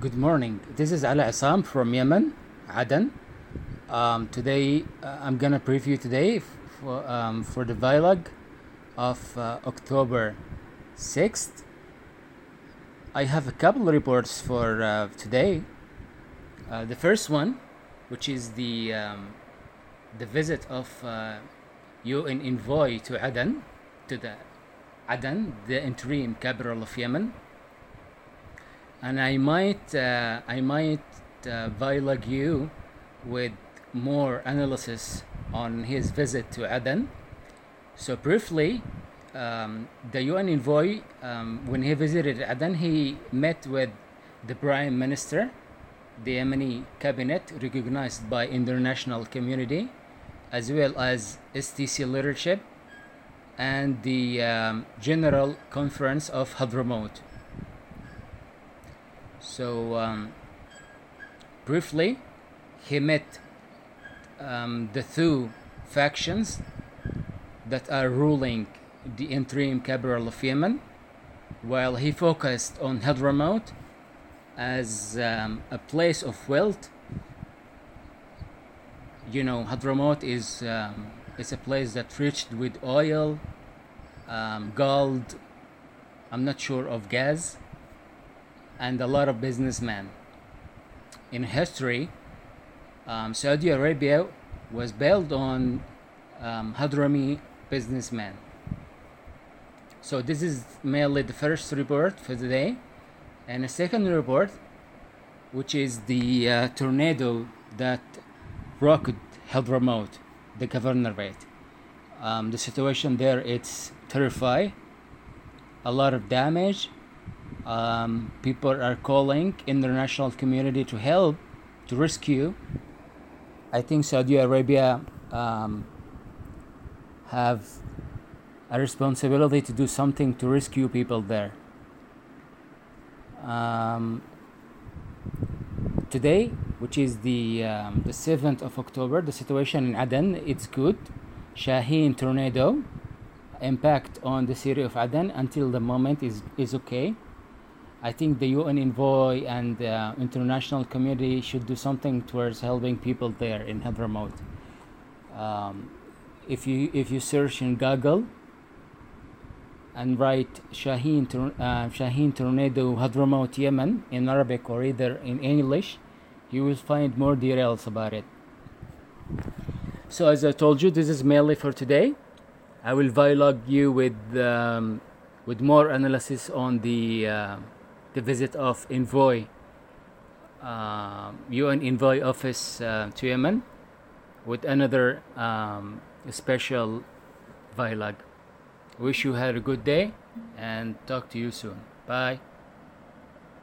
Good morning. This is Ala Assam from Yemen, Aden. Um, today, uh, I'm gonna preview today for, um, for the vlog of uh, October 6th. I have a couple of reports for uh, today. Uh, the first one, which is the um, the visit of uh, UN envoy to Aden, to the Aden, the interim capital of Yemen, and I might uh, I might uh, vlog you with more analysis on his visit to Aden. So briefly, um, the UN envoy, um, when he visited Aden, he met with the prime minister, the Yemeni cabinet recognized by international community, as well as STC leadership, and the um, General Conference of Hadramaut. So, um, briefly, he met um, the two factions that are ruling the interim capital of Yemen, while he focused on Hadramaut as um, a place of wealth. You know, Hadramaut is um, is a place that's rich with oil, um, gold. I'm not sure of gas, and a lot of businessmen. In history, um, Saudi Arabia was built on um, Hadrami businessmen. So this is mainly the first report for today, and the second report, which is the uh, tornado that rocked Hadramaut, the governorate. Um, the situation there it's terrifying. A lot of damage. Um, people are calling international community to help to rescue. I think Saudi Arabia um, have a responsibility to do something to rescue people there. Um, today, which is the um, the seventh of October, the situation in Aden it's good. Shaheen tornado impact on the city of Aden until the moment is is okay. I think the UN envoy and the international community should do something towards helping people there in Hadramaut. Um, if you if you search in Google and write Shaheen, uh, Shaheen tornado Hadramaut Yemen in Arabic or either in English, you will find more details about it. So as I told you, this is mainly for today. I will vlog you with um, with more analysis on the uh, the visit of envoy uh, UN envoy office uh, to Yemen with another um, special vlog. Wish you had a good day and talk to you soon. Bye.